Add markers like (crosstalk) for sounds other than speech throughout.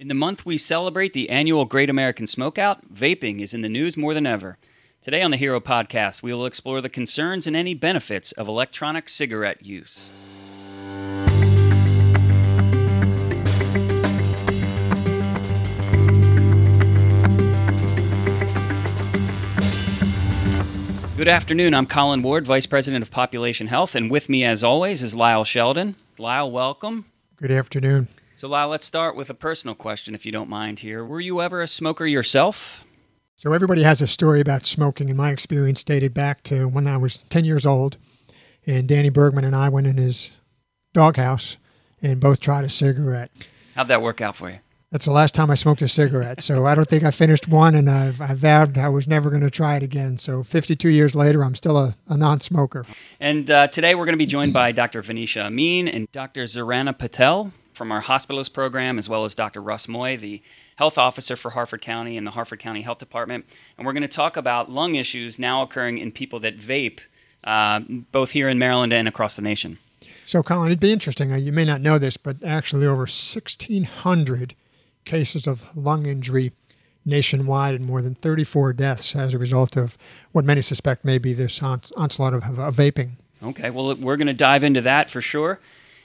In the month we celebrate the annual Great American Smokeout, vaping is in the news more than ever. Today on the Hero Podcast, we will explore the concerns and any benefits of electronic cigarette use. Good afternoon. I'm Colin Ward, Vice President of Population Health, and with me, as always, is Lyle Sheldon. Lyle, welcome. Good afternoon. So, Lyle, let's start with a personal question, if you don't mind here. Were you ever a smoker yourself? So, everybody has a story about smoking, and my experience dated back to when I was 10 years old. And Danny Bergman and I went in his doghouse and both tried a cigarette. How'd that work out for you? That's the last time I smoked a cigarette. So, I don't think I finished one, and I've, I vowed I was never going to try it again. So, 52 years later, I'm still a, a non smoker. And uh, today we're going to be joined by Dr. Vanisha Amin and Dr. Zarana Patel from our hospitalist program, as well as Dr. Russ Moy, the health officer for Harford County and the Harford County Health Department. And we're going to talk about lung issues now occurring in people that vape, uh, both here in Maryland and across the nation. So, Colin, it'd be interesting. Uh, you may not know this, but actually, over 1,600 cases of lung injury nationwide and more than 34 deaths as a result of what many suspect may be this onslaught of, of vaping. Okay, well, we're going to dive into that for sure.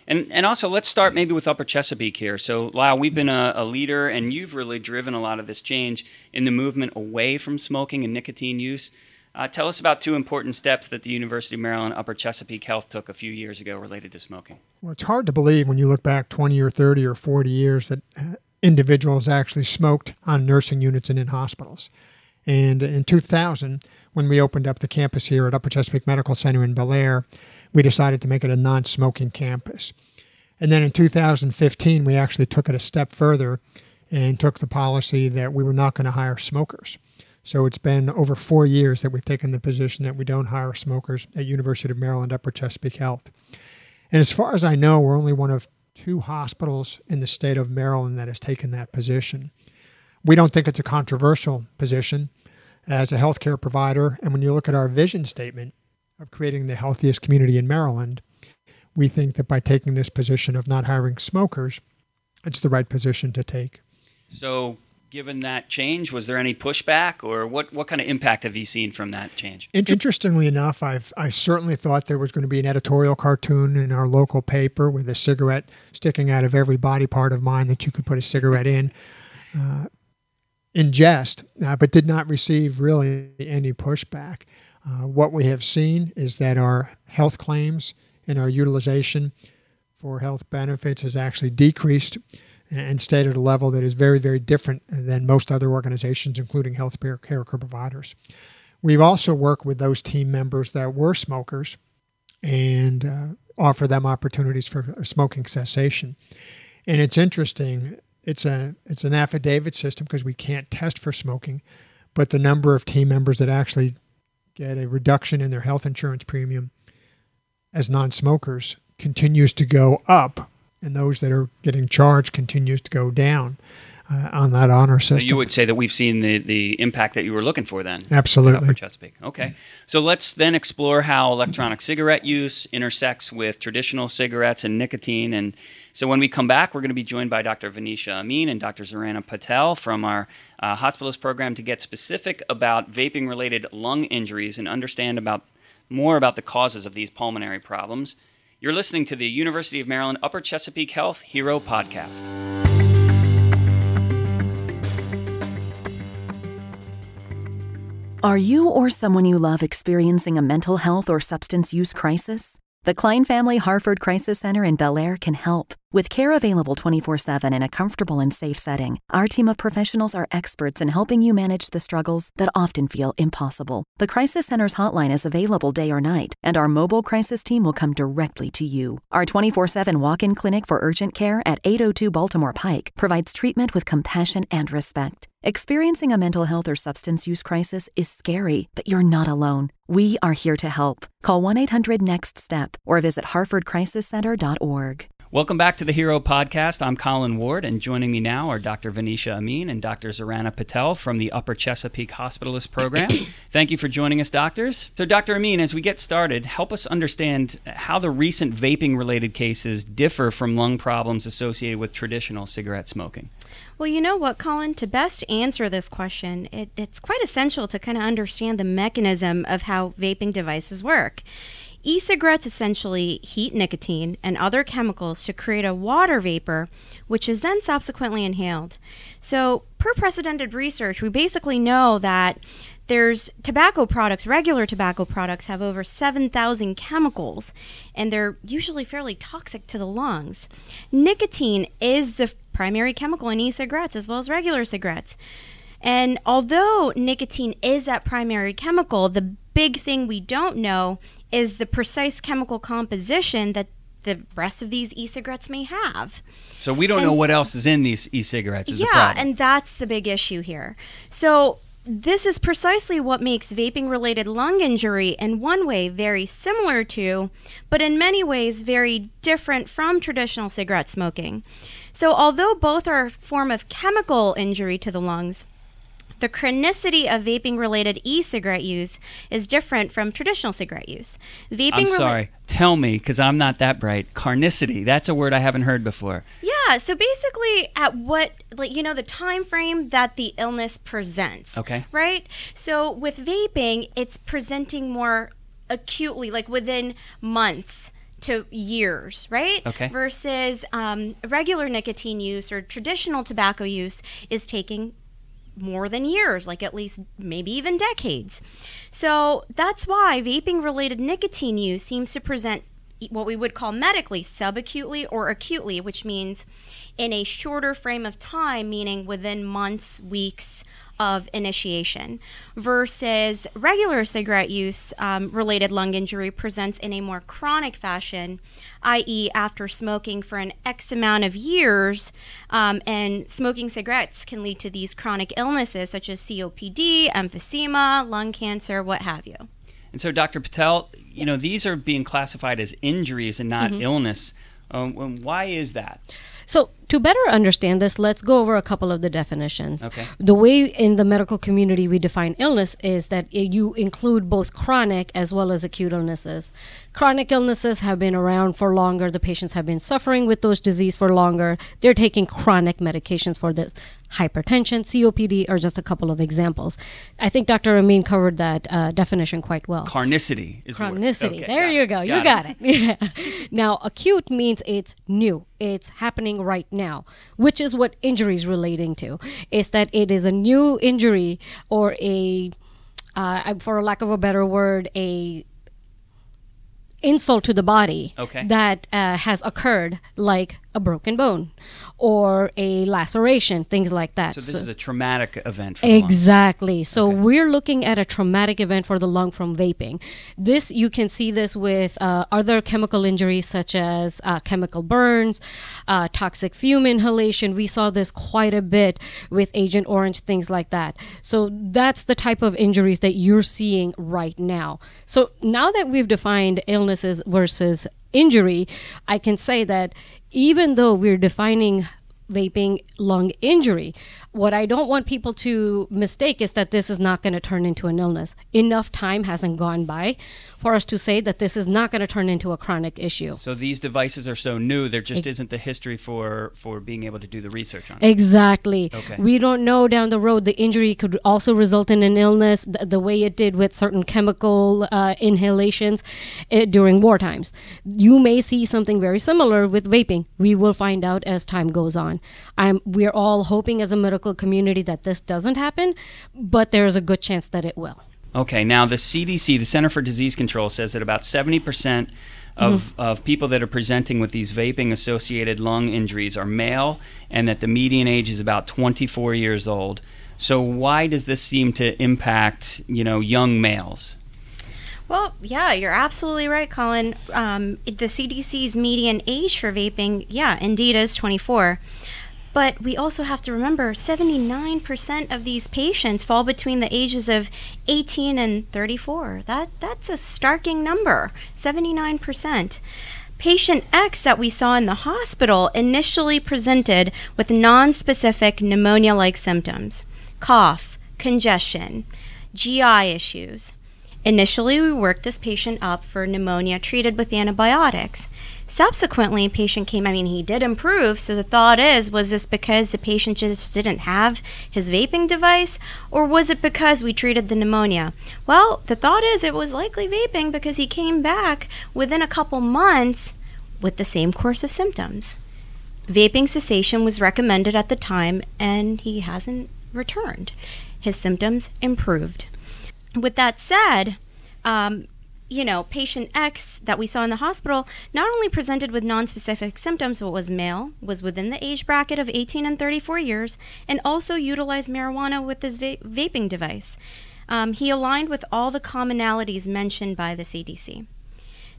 And, and also, let's start maybe with Upper Chesapeake here. So, Lyle, we've been a, a, leader, and you've really driven a lot of this change in the movement away from smoking and nicotine use. Uh, tell us about two important steps that the University of Maryland Upper Chesapeake Health took a few years ago related to smoking. Well, it's hard to believe when you look back 20 or 30 or 40 years that uh, individuals actually smoked on nursing units and in hospitals. And in 2000, when we opened up the campus here at Upper Chesapeake Medical Center in Bel Air, we decided to make it a non smoking campus. And then in 2015, we actually took it a step further and took the policy that we were not going to hire smokers. So it's been over four years that we've taken the position that we don't hire smokers at University of Maryland Upper Chesapeake Health. And as far as I know, we're only one of two hospitals in the state of Maryland that has taken that position. We don't think it's a controversial position as a healthcare provider. And when you look at our vision statement, of creating the healthiest community in Maryland, we think that by taking this position of not hiring smokers, it's the right position to take. So, given that change, was there any pushback, or what, what kind of impact have you seen from that change? Interestingly enough, I've I certainly thought there was going to be an editorial cartoon in our local paper with a cigarette sticking out of every body part of mine that you could put a cigarette in. Uh, in jest, uh, but did not receive really any pushback. Uh, what we have seen is that our health claims and our utilization for health benefits has actually decreased and stayed at a level that is very, very different than most other organizations, including healthcare care providers. We've also worked with those team members that were smokers and uh, offer them opportunities for smoking cessation. And it's interesting. It's a it's an affidavit system because we can't test for smoking, but the number of team members that actually get a reduction in their health insurance premium as non smokers continues to go up, and those that are getting charged continues to go down. Uh, on that honor system. So you would say that we've seen the, the impact that you were looking for then. Absolutely. Upper Chesapeake. Okay. So let's then explore how electronic cigarette use intersects with traditional cigarettes and nicotine. And so when we come back, we're going to be joined by Dr. Vanisha Amin and Dr. Zarana Patel from our uh, hospitalist program to get specific about vaping related lung injuries and understand about more about the causes of these pulmonary problems. You're listening to the University of Maryland Upper Chesapeake Health Hero Podcast. Are you or someone you love experiencing a mental health or substance use crisis? The Klein Family Harford Crisis Center in Bel Air can help. With care available 24 7 in a comfortable and safe setting, our team of professionals are experts in helping you manage the struggles that often feel impossible. The Crisis Center's hotline is available day or night, and our mobile crisis team will come directly to you. Our 24 7 walk in clinic for urgent care at 802 Baltimore Pike provides treatment with compassion and respect. Experiencing a mental health or substance use crisis is scary, but you're not alone. We are here to help. Call 1 800 NEXT STEP or visit harfordcrisiscenter.org. Welcome back to the Hero Podcast. I'm Colin Ward, and joining me now are Dr. Vanisha Amin and Dr. Zarana Patel from the Upper Chesapeake Hospitalist Program. (clears throat) Thank you for joining us, doctors. So, Dr. Amin, as we get started, help us understand how the recent vaping related cases differ from lung problems associated with traditional cigarette smoking. Well, you know what, Colin? To best answer this question, it, it's quite essential to kind of understand the mechanism of how vaping devices work. E cigarettes essentially heat nicotine and other chemicals to create a water vapor, which is then subsequently inhaled. So, per precedented research, we basically know that there's tobacco products, regular tobacco products have over 7,000 chemicals, and they're usually fairly toxic to the lungs. Nicotine is the primary chemical in e cigarettes as well as regular cigarettes. And although nicotine is that primary chemical, the big thing we don't know is the precise chemical composition that the rest of these e-cigarettes may have. So we don't And know what else is in these e-cigarettes. Is yeah, and that's the big issue here. So this is precisely what makes vaping related lung injury in one way very similar to, but in many ways very different from traditional cigarette smoking. So although both are a form of chemical injury to the lungs, the chronicity of vaping related e cigarette use is different from traditional cigarette use. Vaping I'm rela- sorry. Tell me, because I'm not that bright. Carnicity. That's a word I haven't heard before. Yeah, so basically at what like you know the time frame that the illness presents. Okay. Right? So with vaping, it's presenting more acutely like within months to years, right? Okay. Versus um, regular nicotine use or traditional tobacco use is taking more than years, like at least maybe even decades. So that's why vaping related nicotine use seems to present what we would call medically subacutely or acutely, which means in a shorter frame of time, meaning within months, weeks of initiation, versus regular cigarette use um, related lung injury presents in a more chronic fashion, i.e., after smoking for an X amount of years. Um, and smoking cigarettes can lead to these chronic illnesses such as COPD, emphysema, lung cancer, what have you. And so, Dr. Patel, you know, these are being classified as injuries and not illness. Um, um, why is that? So, to better understand this, let's go over a couple of the definitions. Okay. The way in the medical community we define illness is that you include both chronic as well as acute illnesses. Chronic illnesses have been around for longer, the patients have been suffering with those disease for longer. They're taking chronic medications for this. Hypertension, COPD are just a couple of examples. I think Dr. Amin covered that uh, definition quite well. Carnicity is the word. Chronicity. Okay, there you go. You got it. it. (laughs) Yeah. Now, acute means it's new. It's happening right now, which is what injury is relating to. Is that it is a new injury or a, uh, for lack of a better word, a insult to the body Okay. that uh, has occurred, like a broken bone or a laceration, things like that. So this is a traumatic event for the lung. Exactly. So Okay. we're looking at a traumatic event for the lung from vaping. This you can see this with uh, other chemical injuries such as uh, chemical burns, uh, toxic fume inhalation. We saw this quite a bit with Agent Orange, things like that. So that's the type of injuries that you're seeing right now. So now that we've defined illnesses versus injury, I can say that even though we're defining vaping lung injury. What I don't want people to mistake is that this is not going to turn into an illness. Enough time hasn't gone by for us to say that this is not going to turn into a chronic issue. So these devices are so new, there just isn't the history for for being able to do the research on it. Exactly. Okay. We don't know down the road the injury could also result in an illness th- the way it did with certain chemical uh, inhalations uh, during war times. You may see something very similar with vaping. We will find out as time goes on. I'm, we're all hoping as a medical community that this doesn't happen, but there's a good chance that it will. Okay, now the CDC, the Center for Disease Control, says that about 70% of, of people that are presenting with these vaping associated lung injuries are male and that the median age is about 24 years old. So why does this seem to impact, you know, young males? Well, yeah, you're absolutely right, Colin. Um, the CDC's median age for vaping, yeah, indeed is 24. But we also have to remember 79% of these patients fall between the ages of 18 and 34. That that's a starking number, 79%. Patient X that we saw in the hospital initially presented with non-specific pneumonia-like symptoms, cough, congestion, GI issues. Initially, we worked this patient up for pneumonia treated with antibiotics. Subsequently, patient came, I mean, he did improve. So the thought is, was this because the patient just didn't have his vaping device, or was it because we treated the pneumonia? Well, the thought is it was likely vaping because he came back within a couple months with the same course of symptoms. Vaping cessation was recommended at the time, and he hasn't returned. His symptoms improved. With that said, um, you know, patient X that we saw in the hospital not only presented with nonspecific symptoms, but was male, was within the age bracket of 18 and 34 years, and also utilized marijuana with his va- vaping device. Um, he aligned with all the commonalities mentioned by the CDC.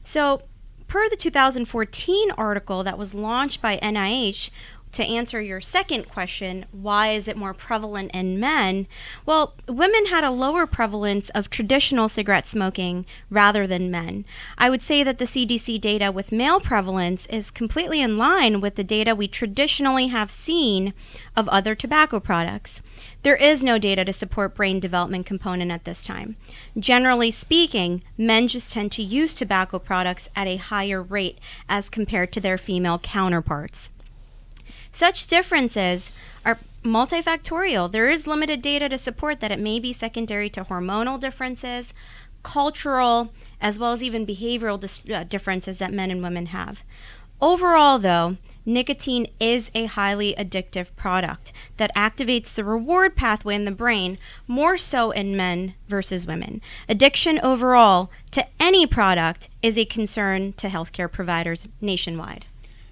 So, per the 2014 article that was launched by NIH, to answer your second question, why is it more prevalent in men? Well, women had a lower prevalence of traditional cigarette smoking rather than men. I would say that the CDC data with male prevalence is completely in line with the data we traditionally have seen of other tobacco products. There is no data to support brain development component at this time. Generally speaking, men just tend to use tobacco products at a higher rate as compared to their female counterparts. Such differences are multifactorial. There is limited data to support that it may be secondary to hormonal differences, cultural, as well as even behavioral dis- uh, differences that men and women have. Overall, though, nicotine is a highly addictive product that activates the reward pathway in the brain more so in men versus women. Addiction overall to any product is a concern to healthcare providers nationwide.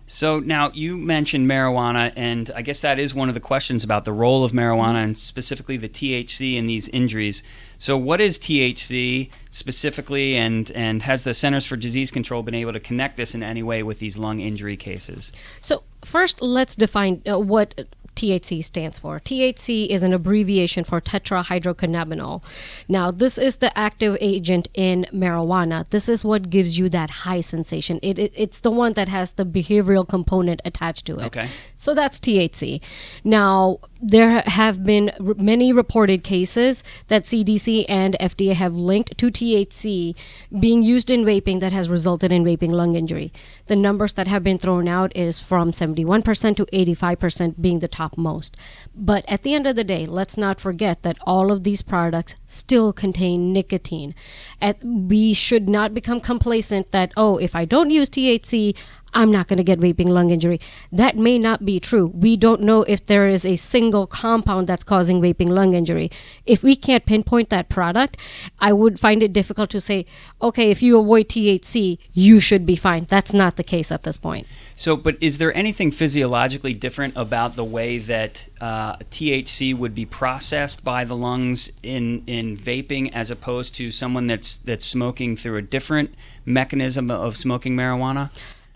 So now you mentioned marijuana, and I guess that is one of the questions about the role of marijuana and specifically the THC in these injuries. So, what is THC specifically, and and has the Centers for Disease Control been able to connect this in any way with these lung injury cases? So first, let's define uh, what THC stands for. THC is an abbreviation for tetrahydrocannabinol. Now, this is the active agent in marijuana. This is what gives you that high sensation. It, it, it's the one that has the behavioral component attached to it. Okay. So that's THC. Now, there have been r- many reported cases that CDC and FDA have linked to THC being used in vaping that has resulted in vaping lung injury. The numbers that have been thrown out is from 71% to 85% being the topmost. But at the end of the day, let's not forget that all of these products still contain nicotine. At, we should not become complacent that, oh, if I don't use THC, I'm not going to get vaping lung injury. That may not be true. We don't know if there is a single compound that's causing vaping lung injury. If we can't pinpoint that product, I would find it difficult to say, okay, if you avoid THC, you should be fine. That's not the case at this point. So, but is there anything physiologically different about the way that uh, THC would be processed by the lungs in in vaping as opposed to someone that's that's smoking through a different mechanism of smoking marijuana?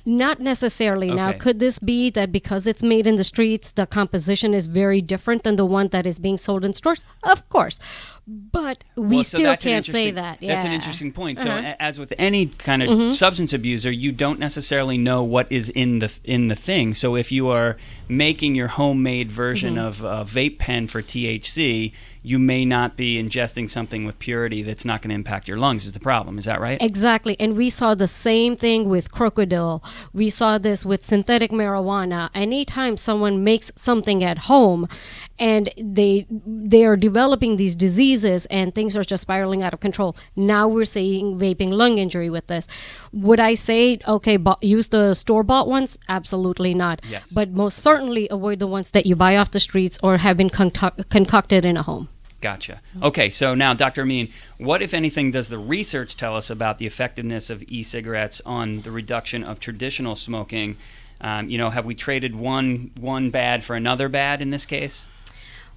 Not necessarily. Now, could this be that because it's made in the streets, the composition is very different than the one that is being sold in stores? Of course. But we Well, so still can't say that. That's an Uh-huh. interesting point. So, a- as with any kind of substance abuser, you don't necessarily know what is in the in the thing. So, if you are making your homemade version Mm-hmm. of a vape pen for THC, you may not be ingesting something with purity that's not going to impact your lungs. Is the problem? Is that right? Exactly. And we saw the same thing with crocodile. We saw this with synthetic marijuana. Anytime someone makes something at home and they they are developing these diseases and things are just spiraling out of control. Now we're seeing vaping lung injury with this. Would I say okay, bu- use the store bought ones? Absolutely not. Yes. But most certainly avoid the ones that you buy off the streets or have been concoct- concocted in a home. Gotcha. Okay, so now, Dr. Amin, what, if anything, does the research tell us about the effectiveness of e cigarettes on the reduction of traditional smoking? Um, you know, have we traded one, one bad for another bad in this case?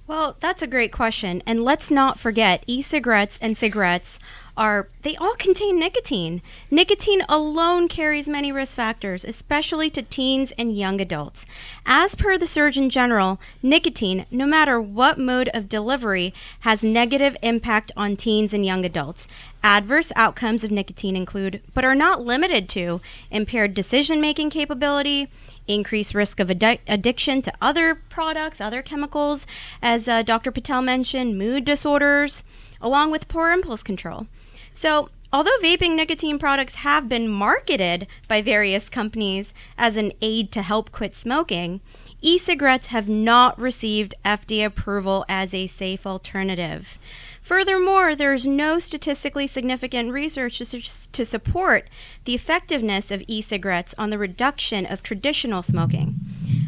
Well, that's a great question. And let's not forget e cigarettes and cigarettes are, they all contain nicotine. Nicotine alone carries many risk factors, especially to teens and young adults. As per the Surgeon General, nicotine, no matter what mode of delivery, has negative impact on teens and young adults. Adverse outcomes of nicotine include, but are not limited to, impaired decision making capability, increased risk of addi- addiction to other products, other chemicals, as uh, Dr. Patel mentioned, mood disorders, along with poor impulse control. So, although vaping nicotine products have been marketed by various companies as an aid to help quit smoking, e cigarettes have not received FDA approval as a safe alternative. Furthermore, there is no statistically significant research to support the effectiveness of e cigarettes on the reduction of traditional smoking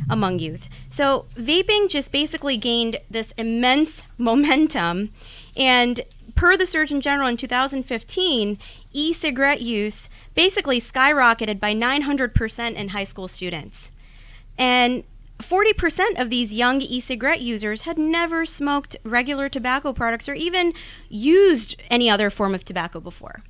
among youth. So, vaping just basically gained this immense (laughs) momentum. And per the Surgeon General in 2015, e cigarette use basically skyrocketed by 900% in high school students. And 40% of these young e cigarette users had never smoked regular tobacco products or even used any other form of tobacco before.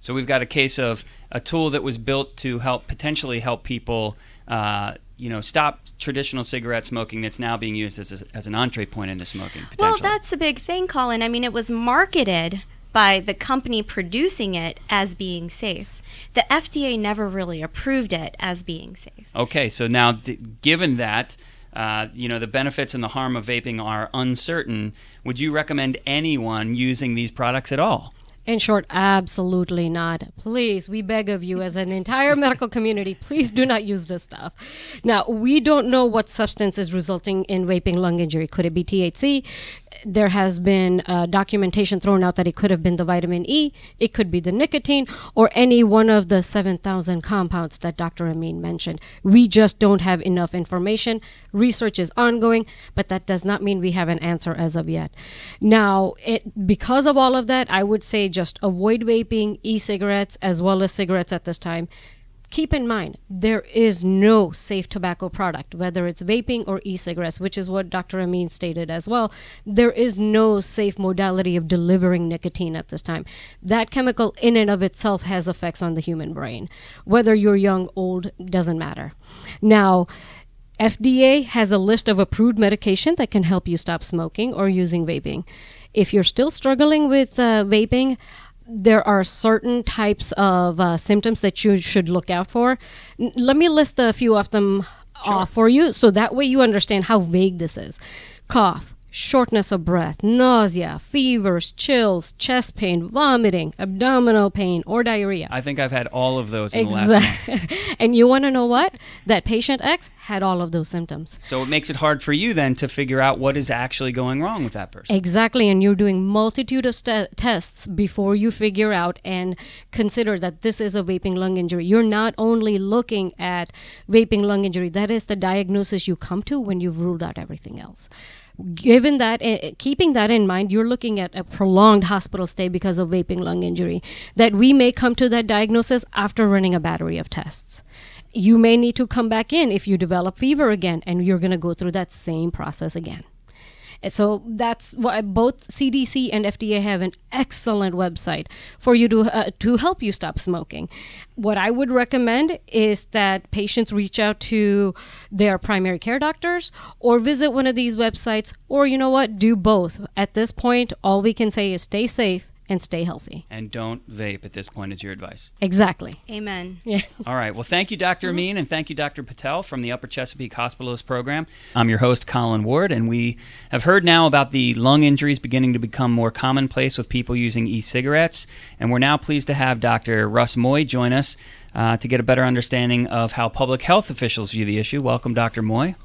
So we've got a case of a tool that was built to help potentially help people, uh, you know, stop traditional cigarette smoking that's now being used as, a, as an entree point into smoking. Well, that's a big thing, Colin. I mean, it was marketed by the company producing it as being safe. The FDA never really approved it as being safe. Okay, so now given that, uh, you know, the benefits and the harm of vaping are uncertain, would you recommend anyone using these products at all? In short, absolutely not. Please, we beg of you as an entire medical community, please do not use this stuff. Now, we don't know what substance is resulting in vaping lung injury. Could it be THC? There has been uh, documentation thrown out that it could have been the vitamin E, it could be the nicotine, or any one of the 7,000 compounds that Dr. Amin mentioned. We just don't have enough information. Research is ongoing, but that does not mean we have an answer as of yet. Now, it, because of all of that, I would say just avoid vaping, e cigarettes, as well as cigarettes at this time keep in mind there is no safe tobacco product whether it's vaping or e-cigarettes which is what dr amin stated as well. There is no safe modality of delivering nicotine at this time. That chemical in and of itself has effects on the human brain. Whether you're young old doesn't matter. Now FDA has a list of approved medication that can help you stop smoking or using vaping. If you're still struggling with uh, vaping, there are certain types of uh, symptoms that you should look out for. N- let me list a few of them sure. off for you so that way you understand how vague this is cough, shortness of breath, nausea, fevers, chills, chest pain, vomiting, abdominal pain, or diarrhea. I think I've had all of those in exactly. the last month. (laughs) and you want to know what? That patient X had all of those symptoms. So it makes it hard for you then to figure out what is actually going wrong with that person. Exactly, and you're doing multitude of st- tests before you figure out and consider that this is a vaping lung injury. You're not only looking at vaping lung injury, that is the diagnosis you come to when you've ruled out everything else given that uh, keeping that in mind you're looking at a prolonged hospital stay because of vaping lung injury that we may come to that diagnosis after running a battery of tests. You may need to come back in if you develop fever again and you're going to go through that same process again so that's why both CDC and FDA have an excellent website for you to uh, to help you stop smoking. What I would recommend is that patients reach out to their primary care doctors or visit one of these websites or you know what, do both. At this point, all we can say is stay safe and stay healthy. And don't vape at this point is your advice. Exactly. Amen. Yeah. (laughs) All right. Well, thank you, Dr. Mm-hmm. Amin, and thank you, Dr. Patel from the Upper Chesapeake Hospitalist Program. I'm your host, Colin Ward, and we have heard now about the lung injuries beginning to become more commonplace with people using e-cigarettes, and we're now pleased to have Dr. Russ Moy join us uh, to get a better understanding of how public health officials view the issue. Welcome, Dr. Moy.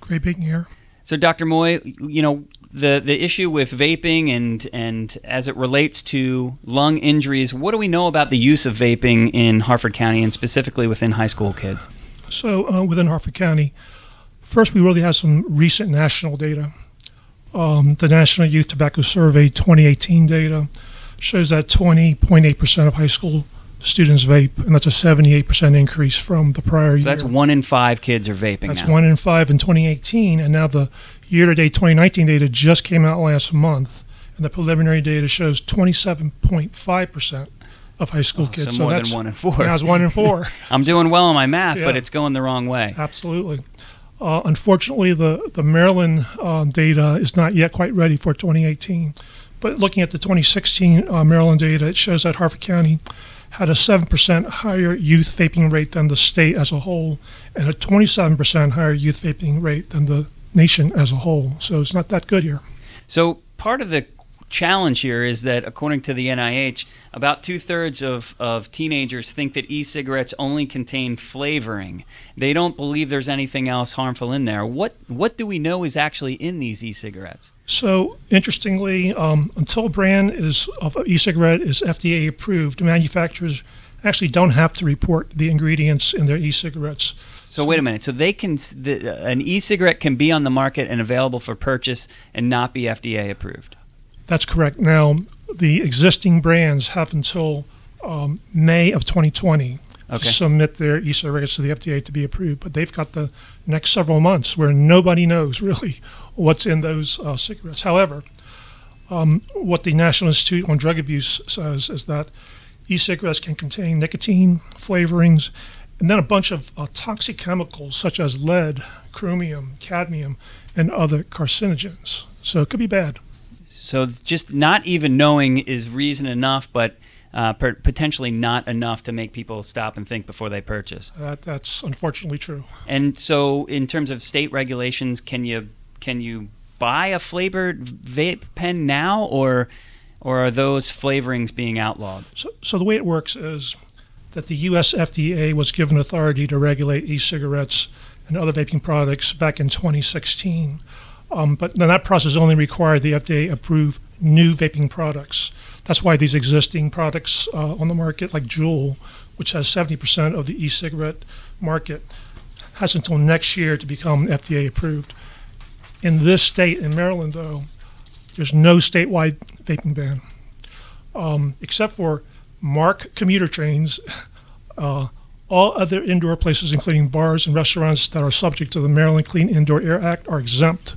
Great being here. So, Dr. Moy, you know, the the issue with vaping and and as it relates to lung injuries, what do we know about the use of vaping in Harford County and specifically within high school kids? So uh, within Harford County, first we really have some recent national data. Um, the National Youth Tobacco Survey 2018 data shows that 20.8% of high school students vape, and that's a 78% increase from the prior year. That's one in five kids are vaping That's now. one in five in 2018, and now the year-to-date 2019 data just came out last month, and the preliminary data shows 27.5 percent of high school Oh, kids. so more that's than one in four. It's one in four. (laughs) I'm doing well on my math, but it's going the wrong way. Absolutely. Uh, unfortunately, the the Maryland um, data is not yet quite ready for 2018. But looking at the 2016 uh, Maryland data, it shows that Harford County had a 7% higher youth vaping rate than the state as a whole, and a 27% higher youth vaping rate than the nation as a whole. So it's not that good here. So part of the challenge here is that, according to the NIH, about two thirds of, of teenagers think that e-cigarettes only contain flavoring. They don't believe there's anything else harmful in there. What what do we know is actually in these e-cigarettes? So interestingly, um, until a brand is of e-cigarette is FDA approved, manufacturers actually don't have to report the ingredients in their e-cigarettes. So wait a minute. So they can the, an e-cigarette can be on the market and available for purchase and not be FDA approved. That's correct. Now, the existing brands have until um, May of 2020 Okay. to submit their e-cigarettes to the FDA to be approved, but they've got the next several months where nobody knows (laughs) really what's in those uh, cigarettes. However, um, what the National Institute on Drug Abuse says is that e-cigarettes can contain nicotine, flavorings, and then a bunch of uh, toxic chemicals such as lead, chromium, cadmium, and other carcinogens. So it could be bad. So just not even knowing is reason enough, but uh, per- potentially not enough to make people stop and think before they purchase. That, that's unfortunately true. And so, in terms of state regulations, can you can you buy a flavored vape pen now, or or are those flavorings being outlawed? So, so the way it works is that the U.S. FDA was given authority to regulate e-cigarettes and other vaping products back in 2016. Um, but then that process only required the FDA approve new vaping products. That's why these existing products uh, on the market, like Juul, which has 70% of the e-cigarette market, has until next year to become FDA approved. In this state, in Maryland, though, there's no statewide vaping ban, um, except for MARC commuter trains. (laughs) Uh, all other indoor places, including bars and restaurants that are subject to the Maryland Clean Indoor Air Act, are exempt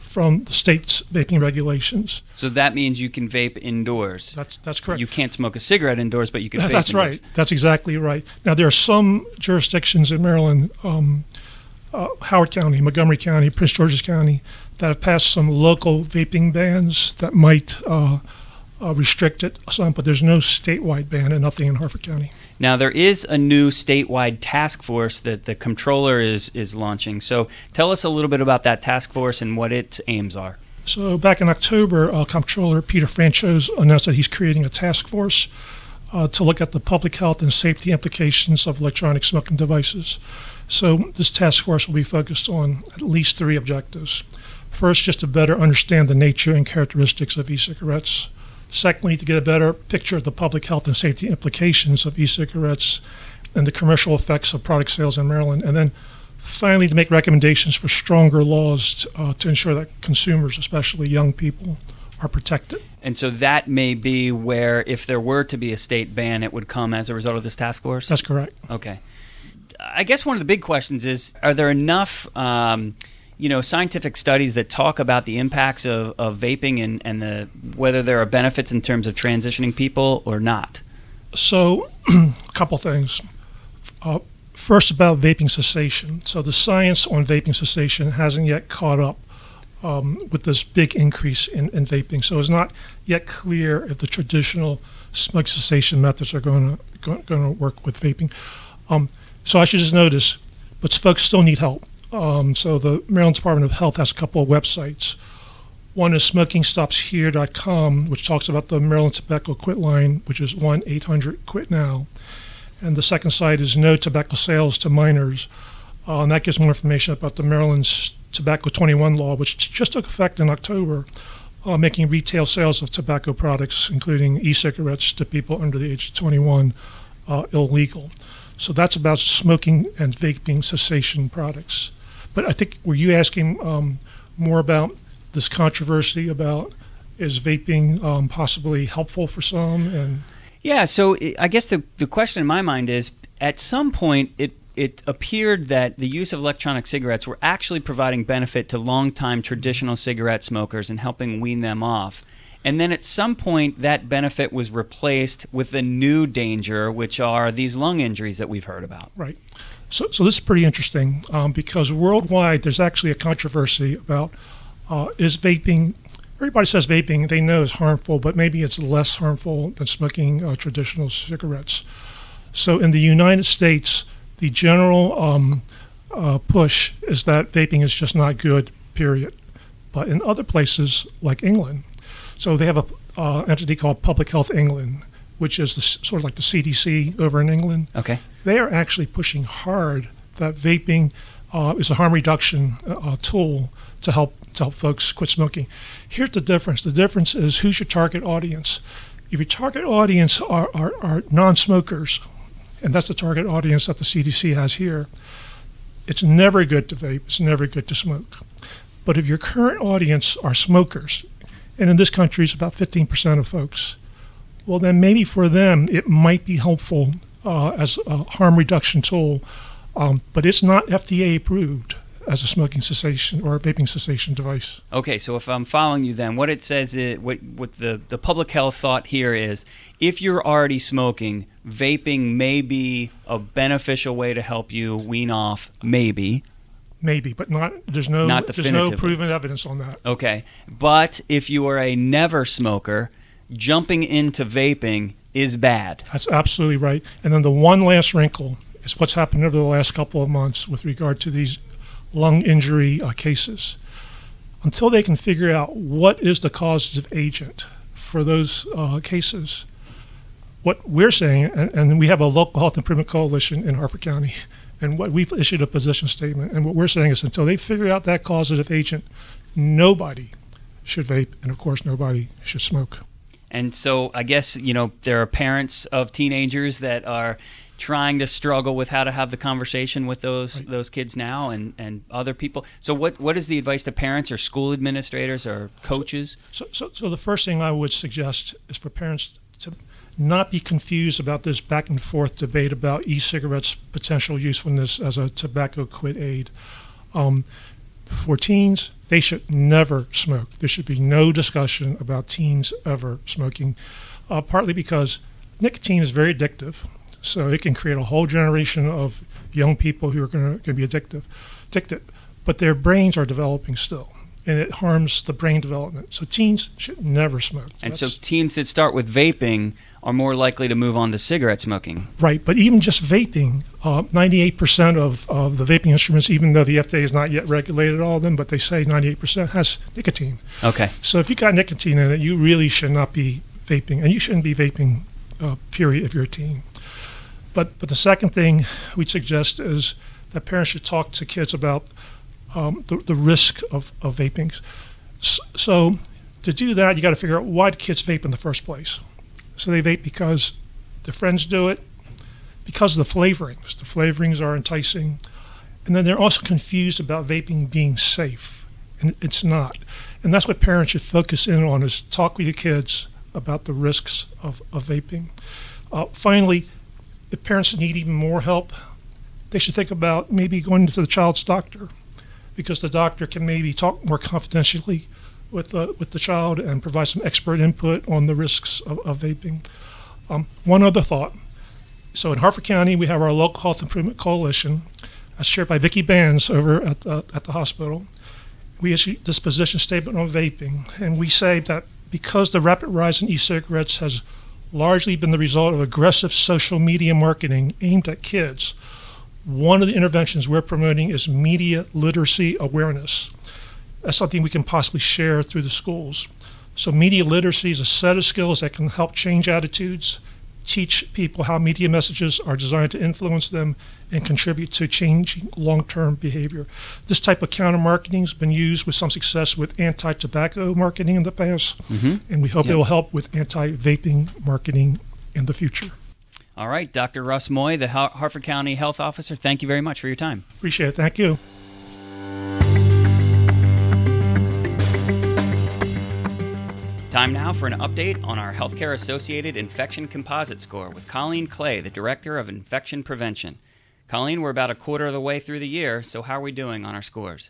from the state's vaping regulations. So that means you can vape indoors. That's that's correct. You can't smoke a cigarette indoors, but you can (laughs) vape That's indoors. right. That's exactly right. Now there are some jurisdictions in Maryland, um, uh, Howard County, Montgomery County, Prince George's County, that have passed some local vaping bans that might uh, uh, restrict it some, but there's no statewide ban and nothing in Harford County. Now there is a new statewide task force that the comptroller is is launching. So tell us a little bit about that task force and what its aims are. So back in October, uh, Comptroller Peter Franchot announced that he's creating a task force uh, to look at the public health and safety implications of electronic smoking devices. So this task force will be focused on at least three objectives. First, just to better understand the nature and characteristics of e-cigarettes. Secondly, to get a better picture of the public health and safety implications of e-cigarettes and the commercial effects of product sales in Maryland. And then finally, to make recommendations for stronger laws uh, to ensure that consumers, especially young people, are protected. And so that may be where, if there were to be a state ban, it would come as a result of this task force. That's correct. Okay. I guess one of the big questions is: Are there enough, um, you know, scientific studies that talk about the impacts of, of vaping and, and the whether there are benefits in terms of transitioning people or not? So, a (clears throat) couple things. Uh, first, about vaping cessation. So, the science on vaping cessation hasn't yet caught up um, with this big increase in, in vaping. So, it's not yet clear if the traditional smoke cessation methods are going to going to work with vaping. Um, so, I should just notice, but folks still need help. Um, so, the Maryland Department of Health has a couple of websites. One is smokingstopshere.com, which talks about the Maryland Tobacco Quit line, which is 1 800 Quit Now. And the second site is No Tobacco Sales to Minors. Uh, and that gives more information about the Maryland's Tobacco 21 law, which just took effect in October, uh, making retail sales of tobacco products, including e cigarettes, to people under the age of 21 uh, illegal. So that's about smoking and vaping cessation products. But I think, were you asking um, more about this controversy about is vaping um, possibly helpful for some? And Yeah, so i guess the, the question in my mind is at some point it it appeared that the use of electronic cigarettes were actually providing benefit to longtime traditional cigarette smokers and helping wean them off. And then at some point that benefit was replaced with a new danger, which are these lung injuries that we've heard about. Right. So, so this is pretty interesting um, because worldwide there's actually a controversy about uh, is vaping. Everybody says vaping they know is harmful, but maybe it's less harmful than smoking uh, traditional cigarettes. So in the United States, the general um, uh, push is that vaping is just not good. Period. But in other places like England, so they have a uh, entity called Public Health England, which is the, sort of like the CDC over in England Okay. they are actually pushing hard that vaping uh, is a harm reduction uh, tool to help to help folks quit smoking. Here's the difference. The difference is who's your target audience. If your target audience are, are, are non-smokers, and that's the target audience that the CDC has here, it's never good to vape. It's never good to smoke. But if your current audience are smokers, and in this country it's about 15% of folks, well, then maybe for them it might be helpful uh, as a harm reduction tool, um, but it's not FDA approved as a smoking cessation or a vaping cessation device. Okay, so if I'm following you, then what it says is what what the the public health thought here is if you're already smoking, vaping may be a beneficial way to help you wean off. Maybe Maybe, but not. There's no. Not there's no proven evidence on that. okay, but if you are a never smoker, jumping into vaping is bad. That's absolutely right. And then the one last wrinkle is what's happened over the last couple of months with regard to these lung injury uh, cases. Until they can figure out what is the causative agent for those uh, cases, what we're saying, and, and we have a local health improvement coalition in Harford County, (laughs) and what we've issued a position statement, and what we're saying is until they figure out that causative agent, nobody should vape, and of course, nobody should smoke. And so I guess, you know, there are parents of teenagers that are trying to struggle with how to have the conversation with those those kids now and, and other people. So what what is the advice to parents or school administrators or coaches? So, so, so the first thing I would suggest is for parents to not be confused about this back and forth debate about e-cigarettes' potential usefulness as a tobacco quit aid. Um, for teens, they should never smoke. There should be no discussion about teens ever smoking, uh, partly because nicotine is very addictive. So it can create a whole generation of young people who are going to be addictive, addicted. But their brains are developing still, and it harms the brain development. So teens should never smoke. And so teens that start with vaping are more likely to move on to cigarette smoking. Right, but even just vaping, uh, 98% of, of the vaping instruments, even though the FDA has not yet regulated all of them, but they say 98% has nicotine. Okay. So if you got nicotine in it, you really should not be vaping, and you shouldn't be vaping, uh, period, if you're a teen. But but the second thing we suggest is that parents should talk to kids about um, the, the risk of, of vaping. So to do that, you got to figure out why kids vape in the first place. So they vape because their friends do it, because of the flavorings. The flavorings are enticing, and then they're also confused about vaping being safe, and it's not. And that's what parents should focus in on: is talk with your kids about the risks of, of vaping. Uh, finally, if parents need even more help, they should think about maybe going to the child's doctor, because the doctor can maybe talk more confidentially with the, with the child and provide some expert input on the risks of, of vaping. Um, one other thought. So in Harford County, we have our local health improvement coalition, as chaired by Vicki Bands over at the, at the hospital. We issued this position statement on vaping, and we say that because the rapid rise in e-cigarettes has largely been the result of aggressive social media marketing aimed at kids, one of the interventions we're promoting is media literacy awareness. That's something we can possibly share through the schools. So, media literacy is a set of skills that can help change attitudes, teach people how media messages are designed to influence them, and contribute to changing long term behavior. This type of counter marketing has been used with some success with anti tobacco marketing in the past, mm-hmm. and we hope Yep. it will help with anti vaping marketing in the future. All right, Dr. Russ Moy, the Har- Harford County Health Officer, thank you very much for your time. Appreciate it. Thank you. Time Time now for an update on our healthcare associated infection composite score with Colleen Clay, the Director of Infection Prevention. Colleen, we're about a quarter of the way through the year, so how are we doing on our scores?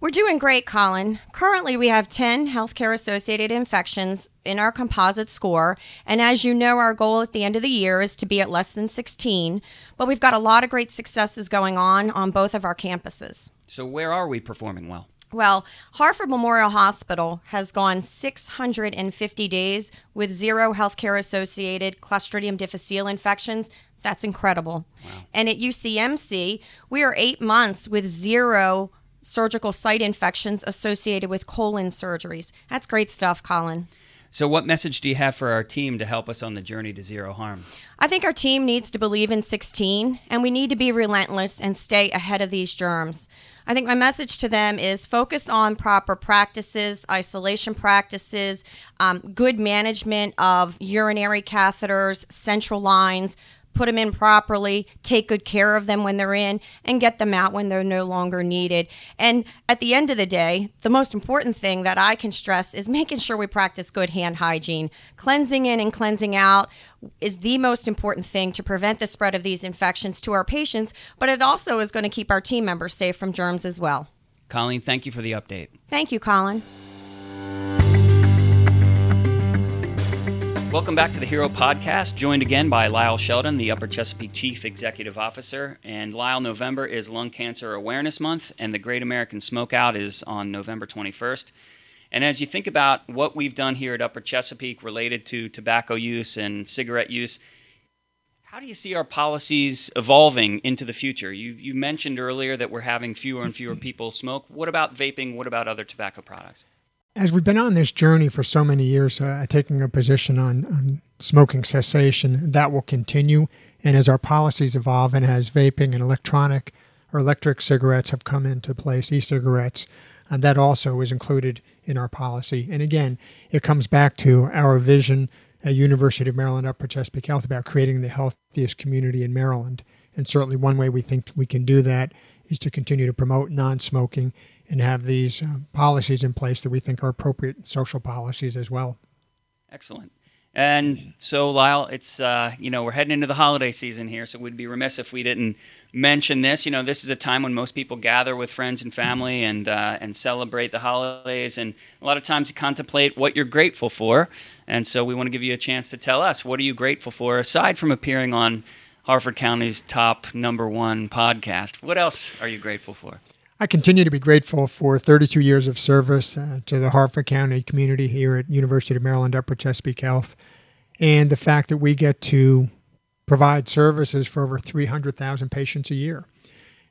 We're doing great, Colin. Currently, we have 10 healthcare associated infections in our composite score. And as you know, our goal at the end of the year is to be at less than 16. But we've got a lot of great successes going on on both of our campuses. So, where are we performing well? Well, Harford Memorial Hospital has gone 650 days with zero healthcare associated Clostridium difficile infections. That's incredible. Wow. And at UCMC, we are eight months with zero surgical site infections associated with colon surgeries. That's great stuff, Colin. So, what message do you have for our team to help us on the journey to zero harm? I think our team needs to believe in 16, and we need to be relentless and stay ahead of these germs. I think my message to them is focus on proper practices, isolation practices, um, good management of urinary catheters, central lines, put them in properly, take good care of them when they're in, and get them out when they're no longer needed. And at the end of the day, the most important thing that I can stress is making sure we practice good hand hygiene. Cleansing in and cleansing out is the most important thing to prevent the spread of these infections to our patients, but it also is going to keep our team members safe from germs as well. Colleen, thank you for the update. Thank you, Colin. Welcome back to the Hero Podcast, joined again by Lyle Sheldon, the Upper Chesapeake Chief Executive Officer. And Lyle, November is Lung Cancer Awareness Month, and the Great American Smokeout is on November 21st. And as you think about what we've done here at Upper Chesapeake related to tobacco use and cigarette use, how do you see our policies evolving into the future? You, you mentioned earlier that we're having fewer and fewer people smoke. What about vaping? What about other tobacco products? As we've been on this journey for so many years, uh, taking a position on, on, smoking cessation, that will continue. And as our policies evolve and as vaping and electronic or electric cigarettes have come into place, e cigarettes, uh, that also is included in our policy. And again, it comes back to our vision at University of Maryland Upper Chesapeake Health about creating the healthiest community in Maryland. And certainly one way we think we can do that is to continue to promote non smoking and have these uh, policies in place that we think are appropriate social policies as well. Excellent. And so, Lyle, it's uh, you know we're heading into the holiday season here, so we'd be remiss if we didn't mention this. You know, this is a time when most people gather with friends and family and uh, and celebrate the holidays, and a lot of times you contemplate what you're grateful for. And so, we want to give you a chance to tell us what are you grateful for aside from appearing on Harford County's top number one podcast. What else are you grateful for? I continue to be grateful for 32 years of service uh, to the Harford County community here at University of Maryland Upper Chesapeake Health, and the fact that we get to provide services for over 300,000 patients a year.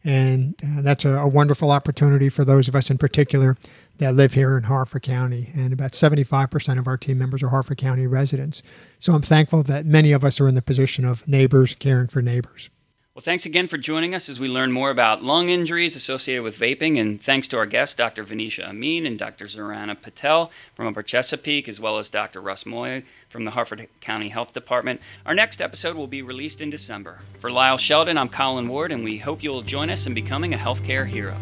And uh, that's a, a, wonderful opportunity for those of us in particular that live here in Harford County. And about 75% of our team members are Harford County residents. So I'm thankful that many of us are in the position of neighbors caring for neighbors. Well, thanks again for joining us as we learn more about lung injuries associated with vaping. And thanks to our guests, Dr. Vanisha Amin and Dr. Zarana Patel from Upper Chesapeake, as well as Dr. Russ Moy from the Harford County Health Department. Our next episode will be released in December. For Lyle Sheldon, I'm Colin Ward, and we hope you'll join us in becoming a healthcare hero.